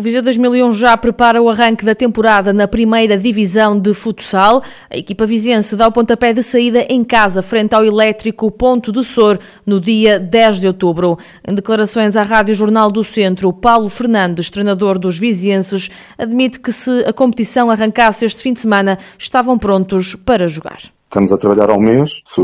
O Viseu 2001 já prepara o arranque da temporada na primeira divisão de futsal. A equipa viziense dá o pontapé de saída em casa, frente ao elétrico Ponto do Sor, no dia 10 de outubro. Em declarações à Rádio Jornal do Centro, Paulo Fernandes, treinador dos vizienses, admite que se a competição arrancasse este fim de semana, estavam prontos para jogar. Estamos a trabalhar ao mês. Se,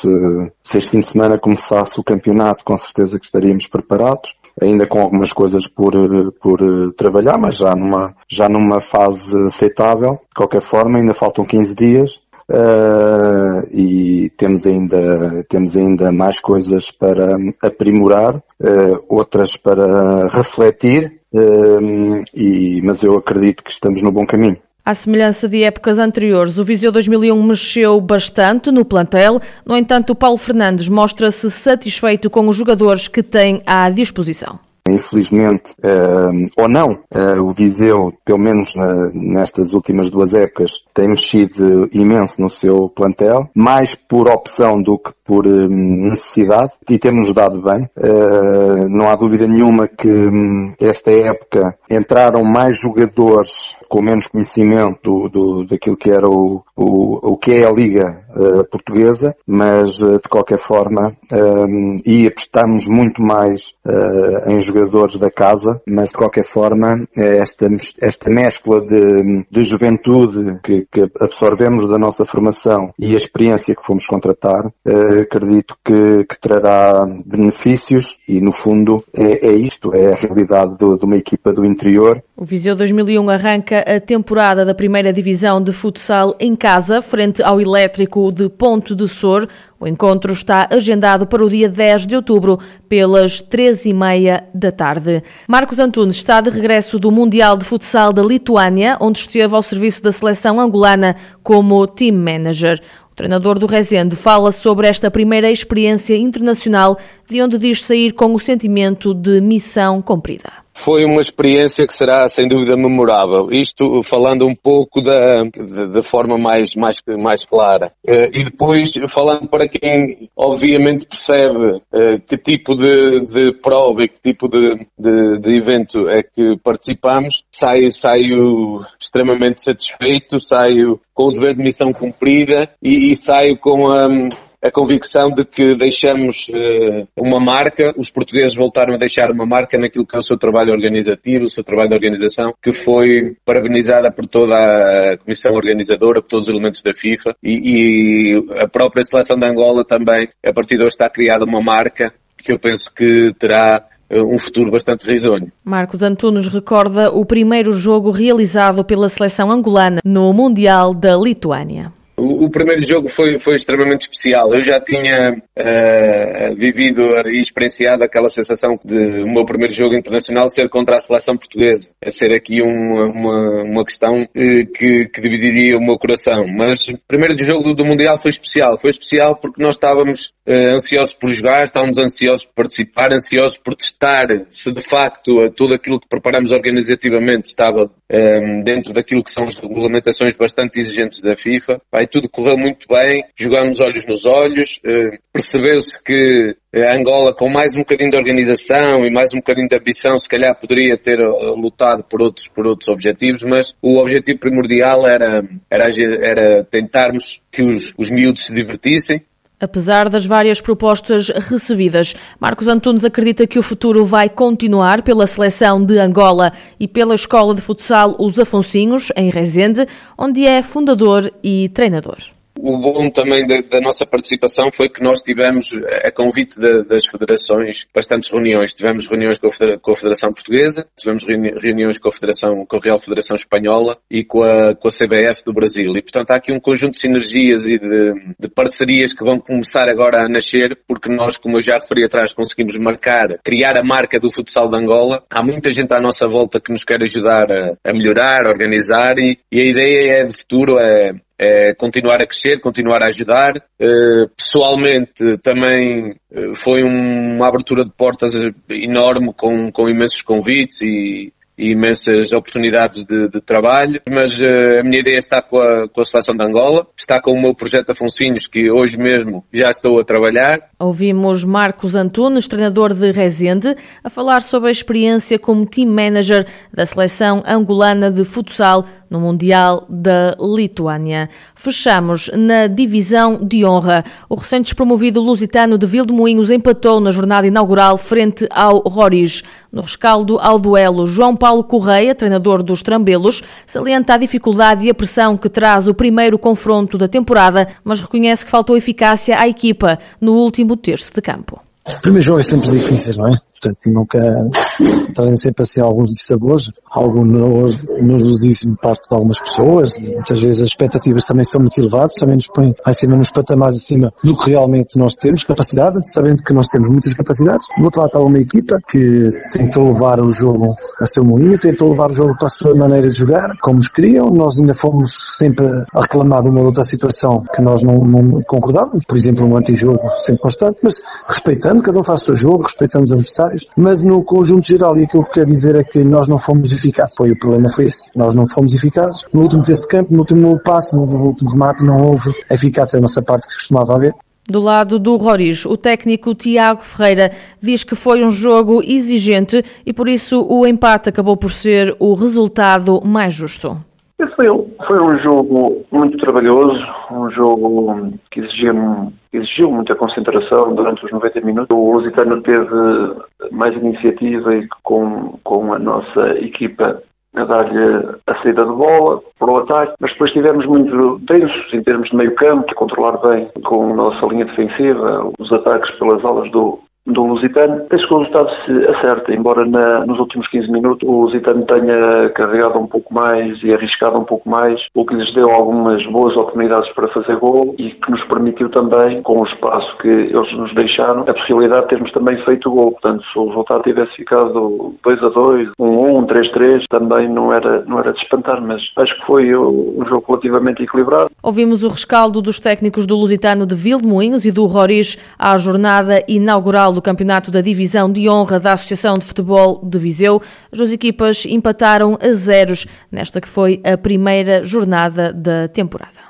se, se este fim de semana começasse o campeonato, com certeza que estaríamos preparados ainda com algumas coisas por, por trabalhar, mas já numa, já numa fase aceitável. De qualquer forma, ainda faltam 15 dias Uh, e temos ainda, temos ainda mais coisas para aprimorar, uh, outras para refletir, uh, e, mas eu acredito que estamos no bom caminho. À semelhança de épocas anteriores, o Viseu 2001 mexeu bastante no plantel. No entanto, Paulo Fernandes mostra-se satisfeito com os jogadores que tem à disposição. Infelizmente, uh, ou não, uh, o Viseu, pelo menos uh, nestas últimas duas épocas, tem mexido imenso no seu plantel, mais por opção do que por necessidade, e temos dado bem. não há dúvida nenhuma que um, esta época entraram mais jogadores com menos conhecimento do, daquilo que era o, o, o que é a Liga uh, Portuguesa, mas uh, de qualquer forma, um, e apostamos muito mais uh, em jogadores da casa, mas de qualquer forma, esta, esta mescla de, de juventude que, que, absorvemos da nossa formação e a experiência que fomos contratar, acredito que, que, trará benefícios e, no fundo, é, é isto, é a realidade do, de uma equipa do interior. O Viseu 2001 arranca a temporada da primeira divisão de futsal em casa, frente ao Elétrico de Ponto de Sor. O encontro está agendado para o dia 10 de outubro, pelas 13h30 da tarde. Marcos Antunes está de regresso do Mundial de Futsal da Lituânia, onde esteve ao serviço da seleção angolana como team manager. O treinador do Rezende fala sobre esta primeira experiência internacional, de onde diz sair com o sentimento de missão cumprida foi uma experiência que será sem dúvida memorável. Isto falando um pouco da, forma mais, mais, mais clara. Uh, e depois falando para quem obviamente percebe uh, que tipo de, de prova e que tipo de, de, de, evento é que participamos, saio, saio extremamente satisfeito, saio com o dever de missão cumprida e, e saio com a a convicção de que deixamos uh, uma marca, os portugueses voltaram a deixar uma marca naquilo que é o seu trabalho organizativo, o seu trabalho de organização, que foi parabenizada por toda a comissão organizadora, por todos os elementos da FIFA e, e a própria seleção de Angola também, a partir de hoje está criada uma marca que eu penso que terá eh, um futuro bastante risonho. Marcos Antunes recorda o primeiro jogo realizado pela seleção angolana no Mundial da Lituânia. O, primeiro jogo foi, foi extremamente especial. Eu já tinha uh, vivido e experienciado aquela sensação de o meu primeiro jogo internacional ser contra a seleção portuguesa. A ser aqui uma, uma, uma questão uh, que, que dividiria o meu coração. Mas o primeiro jogo do Mundial foi especial. Foi especial porque nós estávamos uh, ansiosos por jogar, estávamos ansiosos por participar, ansiosos por testar se de facto tudo aquilo que preparamos organizativamente estava dentro daquilo que são as regulamentações bastante exigentes da FIFA. Vai, tudo correu muito bem, jogamos olhos nos olhos, uh, percebeu-se que a Angola, com mais um bocadinho de organização e mais um bocadinho de ambição, se calhar poderia ter uh, lutado por outros, por outros objetivos, mas o objetivo primordial era, era, era tentarmos que os, os miúdos se divertissem, Apesar das várias propostas recebidas, Marcos Antunes acredita que o futuro vai continuar pela seleção de Angola e pela Escola de Futsal Os Afonsinhos, em Rezende, onde é fundador e treinador. O bom também da, da, nossa participação foi que nós tivemos, a convite das federações, bastantes reuniões. Tivemos reuniões com a, com a Federação Portuguesa, tivemos reuniões com a Federação, com a Real Federação Espanhola e com a, com a CBF do Brasil. E, portanto, há aqui um conjunto de sinergias e de, de parcerias que vão começar agora a nascer, porque nós, como eu já referi atrás, conseguimos marcar, criar a marca do futsal de Angola. Há muita gente à nossa volta que nos quer ajudar a, a melhorar, a organizar e, e a ideia é de futuro é é continuar a crescer, continuar a ajudar. Uh, pessoalmente também uh, foi uma abertura de portas enorme com, com imensos convites e, imensas oportunidades de, de trabalho, mas uh, a minha ideia está com a, com a seleção de Angola, está com o meu projeto Afonsinhos, que hoje mesmo já estou a trabalhar. Ouvimos Marcos Antunes, treinador de Rezende, a falar sobre a experiência como team manager da seleção angolana de futsal no Mundial da Lituânia. Fechamos na divisão de honra. O recente promovido lusitano de Vildemoinhos empatou na jornada inaugural frente ao Roriz. No rescaldo ao duelo, João Paulo Correia, treinador dos Trambelos, salienta a dificuldade e a pressão que traz o primeiro confronto da temporada, mas reconhece que faltou eficácia à equipa no último terço de campo. O primeiro jogo é sempre difícil, não é? Portanto, nunca trazem sempre assim alguns dissabores, algum nervosismo parte de algumas pessoas. Muitas vezes as expectativas também são muito elevadas, também nos põem acima nos patamares acima do que realmente nós temos capacidade, sabendo que nós temos muitas capacidades. Do outro lado está uma equipa que tentou levar o jogo a seu moinho, tentou levar o jogo para a sua maneira de jogar, como nos queriam. Nós ainda fomos sempre a reclamar de uma outra situação que nós não, não concordávamos, por exemplo, um antijogo sempre constante, mas respeitando, cada um faz o seu jogo, respeitando os adversários, mas no conjunto geral, e aquilo que quero dizer é que nós não fomos eficazes. Foi o problema foi esse. Nós não fomos eficazes. No último texto de campo, no último passe, no último remate, não houve eficácia da nossa parte que costumava haver. Do lado do Roriz, o técnico Tiago Ferreira diz que foi um jogo exigente e por isso o empate acabou por ser o resultado mais justo. Foi, foi um jogo muito trabalhoso, um jogo que exigia, exigiu muita concentração durante os 90 minutos. O Lusitano teve mais iniciativa e com, com a nossa equipa a dar-lhe a saída de bola para o ataque, mas depois estivemos muito tensos em termos de meio campo, controlar bem com a nossa linha defensiva, os ataques pelas alas do, do Lusitano. Penso que o resultado se acerta, embora na, nos últimos 15 minutos o Lusitano tenha carregado um pouco mais e arriscado um pouco mais, o que lhes deu algumas boas oportunidades para fazer gol e que nos permitiu também, com o espaço que eles nos deixaram, a possibilidade de termos também feito gol. Portanto, se o resultado tivesse ficado 2 a 2, 1 a 1, 3 a 3, também não era, não era de espantar, mas acho que foi um jogo relativamente equilibrado. Ouvimos o rescaldo dos técnicos do Lusitano de Vildemoinhos e do Roriz à jornada inaugural do Campeonato da Divisão de Honra da Associação de Futebol de Viseu. As duas equipas empataram a zeros nesta que foi a primeira jornada da temporada.